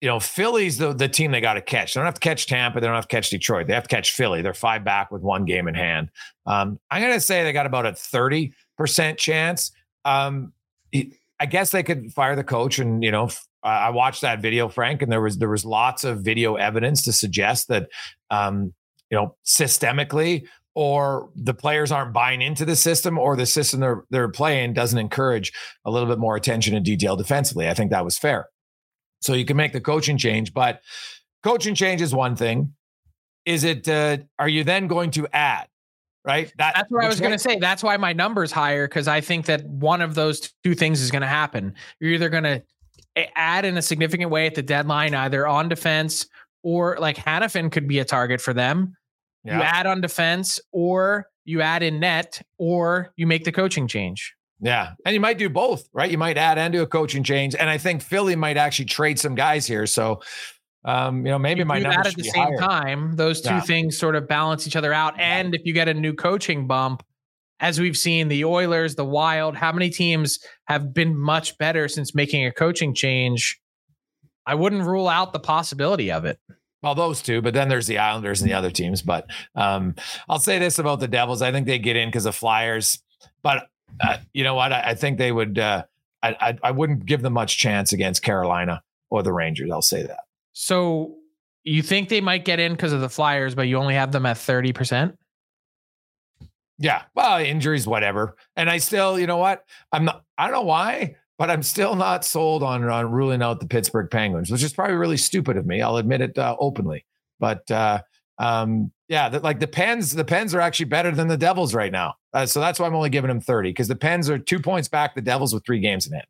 you know, Philly's the, the team they got to catch. They don't have to catch Tampa. They don't have to catch Detroit. They have to catch Philly. They're five back with one game in hand. Um, I'm going to say they got about a 30% chance. Um, I guess they could fire the coach, and you know, I watched that video, Frank, and there was there was lots of video evidence to suggest that, um, you know, systemically, or the players aren't buying into the system, or the system they're they're playing doesn't encourage a little bit more attention and detail defensively. I think that was fair. So you can make the coaching change, but coaching change is one thing. Is it? Uh, are you then going to add? right? That, That's what I was going to say. That's why my number's higher because I think that one of those two things is going to happen. You're either going to add in a significant way at the deadline, either on defense or like Hanifin could be a target for them. Yeah. You add on defense or you add in net or you make the coaching change. Yeah. And you might do both, right? You might add and do a coaching change. And I think Philly might actually trade some guys here. So, um, you know, maybe you my numbers at the same higher. time. Those two Yeah. things sort of balance each other out. And if you get a new coaching bump, as we've seen, the Oilers, the Wild, how many teams have been much better since making a coaching change? I wouldn't rule out the possibility of it. Well, those two, but then there's the Islanders and the other teams. But um, I'll say this about the Devils: I think they get in because of Flyers. But uh, you know what? I, I think they would. Uh, I, I I wouldn't give them much chance against Carolina or the Rangers. I'll say that. So you think they might get in because of the Flyers, but you only have them at 30%? Yeah. Well, injuries, whatever. And I still, you know what? I'm not. I don't know why, but I'm still not sold on on ruling out the Pittsburgh Penguins, which is probably really stupid of me. I'll admit it uh, openly. But uh, um, yeah, that like the Pens, the Pens are actually better than the Devils right now. Uh, so that's why I'm only giving them 30 because the Pens are two points back. The Devils with three games in hand.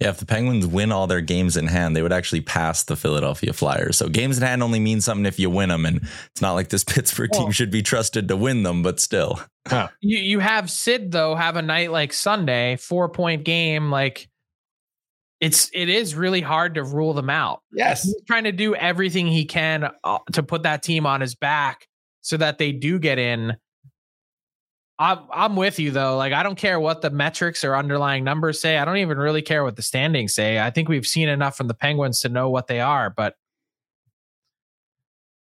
Yeah, if the Penguins win all their games in hand, they would actually pass the Philadelphia Flyers. So games in hand only mean something if you win them, and it's not like this Pittsburgh team should be trusted to win them, but still. You you have Sid though have a night like Sunday, four point game. Like it's it is really hard to rule them out. Yes. He's trying to do everything he can uh, to put that team on his back so that they do get in. I'm I'm with you though. Like I don't care what the metrics or underlying numbers say. I don't even really care what the standings say. I think we've seen enough from the Penguins to know what they are, but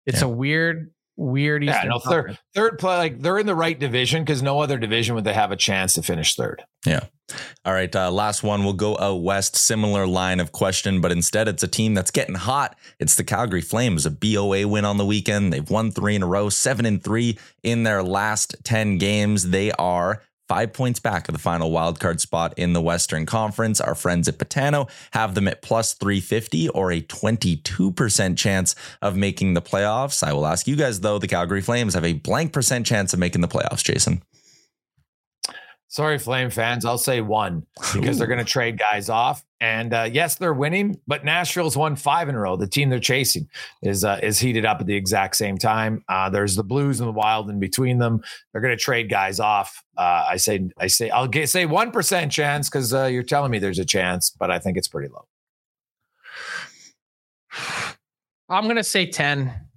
it's Yeah. a weird, weird. Yeah, no, third, third play, like they're in the right division because no other division would they have a chance to finish third. Yeah. All right. Uh, last one. We'll go out west. Similar line of question, but instead it's a team that's getting hot. It's the Calgary Flames, a BOA win on the weekend. They've won three in a row, seven and three in their last 10 games. They are five points back of the final wildcard spot in the Western Conference. Our friends at Betano have them at plus 350 or a 22% chance of making the playoffs. I will ask you guys, though, the Calgary Flames have a blank percent chance of making the playoffs, Jason. Sorry, Flame fans. I'll say one because they're going to trade guys off. And uh, yes, they're winning, but Nashville's won five in a row. The team they're chasing is uh, is heated up at the exact same time. Uh, there's the Blues and the Wild in between them. They're going to trade guys off. Uh, I say, I say, I'll get, say one percent chance because uh, you're telling me there's a chance, but I think it's pretty low. I'm gonna say 10.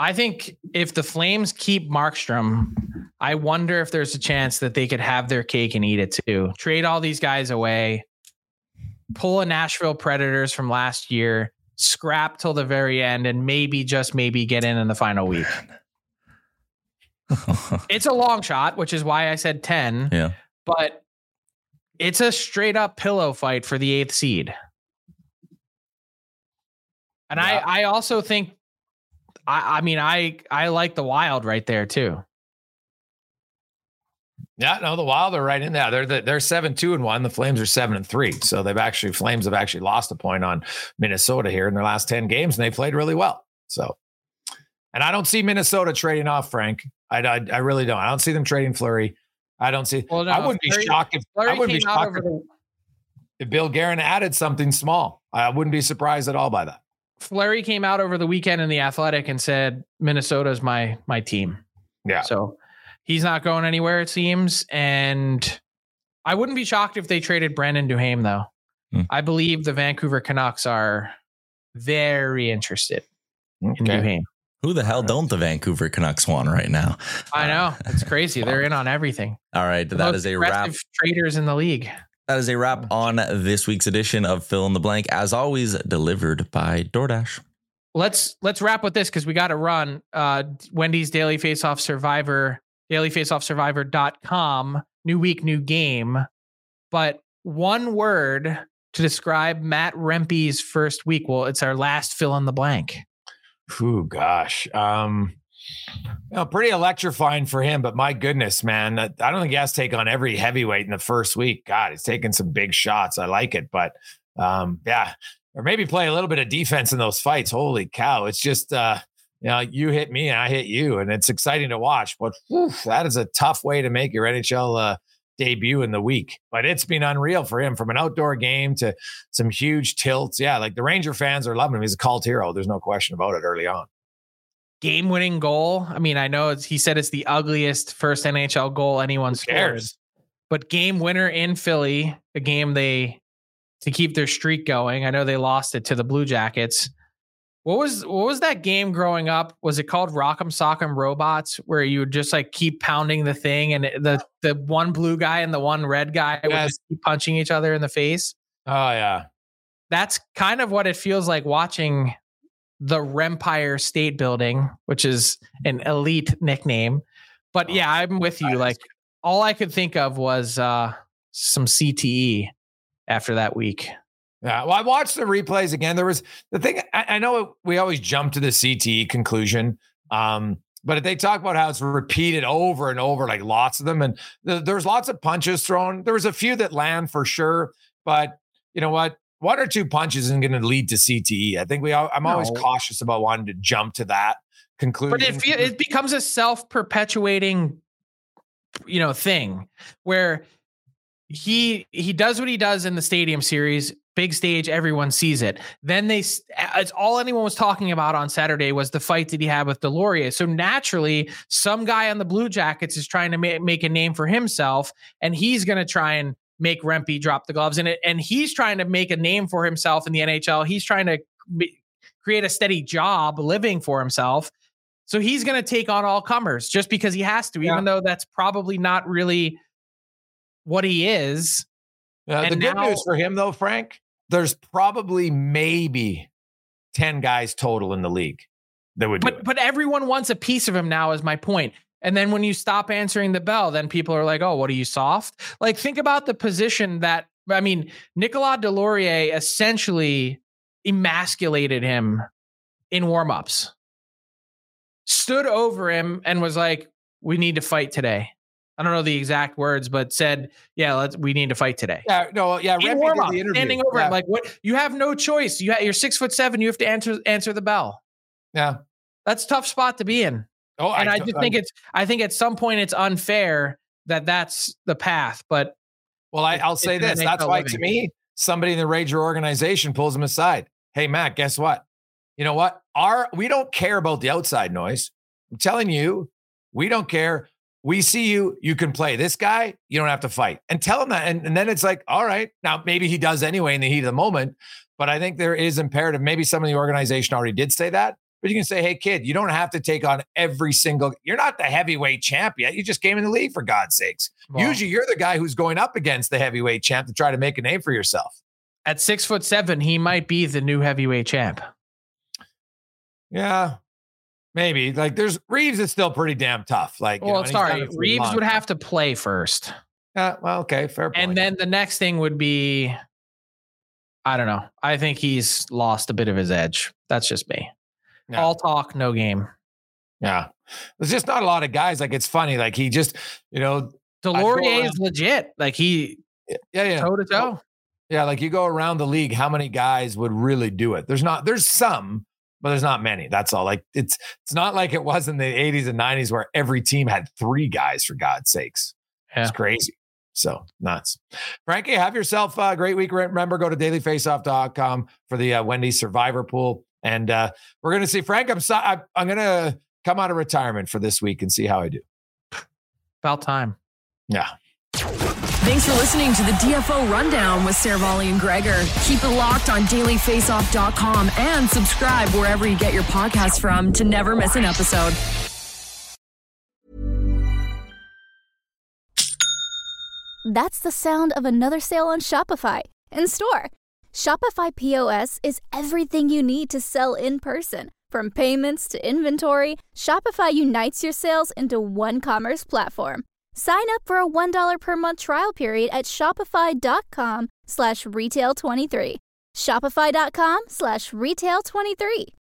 I think if the Flames keep Markstrom, I wonder if there's a chance that they could have their cake and eat it too. Trade all these guys away, pull a Nashville Predators from last year, scrap till the very end, and maybe just maybe get in in the final week. It's a long shot, which is why I said 10, yeah. but it's a straight up pillow fight for the eighth seed. And Yeah. I, I also think, I, I mean, I, I like the wild right there too. Yeah, no, the Wild are right in there. They're the, they're seven two and one. The Flames are seven and three. So they've actually Flames have actually lost a point on Minnesota here in their last ten games, and they played really well. So, and I don't see Minnesota trading off Frank. I, I, I really don't. I don't see them trading Fleury. I don't see. Well, no, I wouldn't be shocked if I wouldn't be shocked if, the, if Bill Guerin added something small. I wouldn't be surprised at all by that. Fleury came out over the weekend in the athletic and said, Minnesota's my, my team. Yeah. So he's not going anywhere, it seems. And I wouldn't be shocked if they traded Brandon Duhaime, though. Hmm. I believe the Vancouver Canucks are very interested in Okay. Duhaime. Who the hell don't the Vancouver Canucks want right now? I know. It's crazy. They're in on everything. All right, The that most is a wrap. aggressive traders in the league. That is a wrap on this week's edition of Fill in the Blank. As always, delivered by DoorDash. Let's let's wrap with this because we got to run. Uh, Wendy's Daily Face Off Survivor, dailyfaceoffsurvivor.com. New week, new game. But one word to describe Matt Rempe's first week. Well, it's our last fill in the blank. Ooh, gosh. Um, pretty electrifying for him, but my goodness, man, I I don't think he has to take on every heavyweight in the first week. God, he's taking some big shots. I like it, but um, yeah, or maybe play a little bit of defense in those fights. Holy cow. It's just, uh, you know, you hit me and I hit you, and it's exciting to watch. But whew, that is a tough way to make your NHL uh, debut in the week. But it's been unreal for him from an outdoor game to some huge tilts. Yeah, like the Ranger fans are loving him. He's a cult hero. There's no question about it early on. Game winning goal. I mean, I know it's, he said it's the ugliest first NHL goal anyone Who scored. but game winner in Philly, a game they to keep their streak going. I know they lost it to the Blue Jackets. What was what was that game growing up? Was it called Rock'em Sock'em Robots, where you would just like keep pounding the thing, and the the one blue guy and the one red guy would just keep punching each other in the face? Oh yeah. That's kind of what it feels like watching the Rempire State Building, which is an elite nickname. But yeah, I'm with you. Like all I could think of was uh some CTE after that week. Yeah, well, I watched the replays again. There was the thing. I, I know we always jump to the CTE conclusion, um, but they talk about how it's repeated over and over, like lots of them, and th- there's lots of punches thrown. There was a few that land for sure, but you know what? One or two punches isn't going to lead to CTE. I think we. I'm always No. cautious about wanting to jump to that conclusion. But it, it becomes a self-perpetuating, you know, thing where he he does what he does in the stadium series, big stage, everyone sees it. Then they it's all anyone was talking about on Saturday was the fight that he had with Deslauriers. So naturally, some guy on the Blue Jackets is trying to ma- make a name for himself, and he's going to try and make Rempe drop the gloves in it, and he's trying to make a name for himself in the NHL. He's trying to ma- create a steady job living for himself. So he's going to take on all comers just because he has to, Yeah. even though that's probably not really what he is. Uh, the and good now- news for him, though, Frank, there's probably maybe ten guys total in the league that would But but everyone wants a piece of him now, is my point. And then when you stop answering the bell, then people are like, "Oh, what are you soft?" Like think about the position that I mean, Nicolas Deslauriers essentially emasculated him in warmups, stood over him, and was like, "We need to fight today." I don't know the exact words, but said, "Yeah, let's. We need to fight today." Yeah, no, yeah. in warm up, standing over yeah. him, like what? You have no choice. You ha- you're six foot seven. You have to answer answer the bell. yeah. That's a tough spot to be in. Oh, And I just think it's. I think at some point it's unfair that that's the path. But Well, I, I'll say this. That's why, living. to me, somebody in the Ranger organization pulls him aside. Hey, Matt, guess what? You know what? Our we don't care about the outside noise. I'm telling you, we don't care. We see you. You can play this guy. You don't have to fight. And tell him that. And, and then it's like, all right. Now maybe he does anyway in the heat of the moment. But I think there is imperative. Maybe some of the organization already did say that. But you can say, hey, kid, you don't have to take on every single. You're not the heavyweight champ yet. You just came in the league for God's sakes. well, Usually you're the guy who's going up against the heavyweight champ to try to make a name for yourself. at six foot seven, he might be the new heavyweight champ. Yeah. Maybe. Like there's Reaves is still pretty damn tough. Like, know, well, done sorry, Reaves long. would have to play first, Yeah, well, okay, fair point. and then the next thing would be. I don't know. I think he's lost a bit of his edge. That's just me. All talk, no game. yeah. There's just not a lot of guys. Like it's funny. Like he just, you know, Deslauriers is legit. Like he yeah, yeah. toe to toe. Yeah, like you go around the league, how many guys would really do it? There's not, there's some, but there's not many. That's all. Like it's it's not like it was in the 80s and 90s where every team had three guys, for God's sakes. Yeah. It's crazy. So nuts. Frankie, have yourself a great week. Remember, go to dailyfaceoff.com for the uh, Wendy's Survivor Pool. And uh, we're going to see Frank. I'm, so, I, I'm going to come out of retirement for this week and see how I do. About time. Yeah. Thanks for listening to the DFO Rundown with Seravalli and Gregor. Keep it locked on dailyfaceoff.com and subscribe wherever you get your podcasts from to never miss an episode. That's the sound of another sale on Shopify in store. Shopify POS is everything you need to sell in person. From payments to inventory, Shopify unites your sales into one commerce platform. Sign up for a $1 per month trial period at shopify.com slash retail 23. Shopify.com slash retail 23.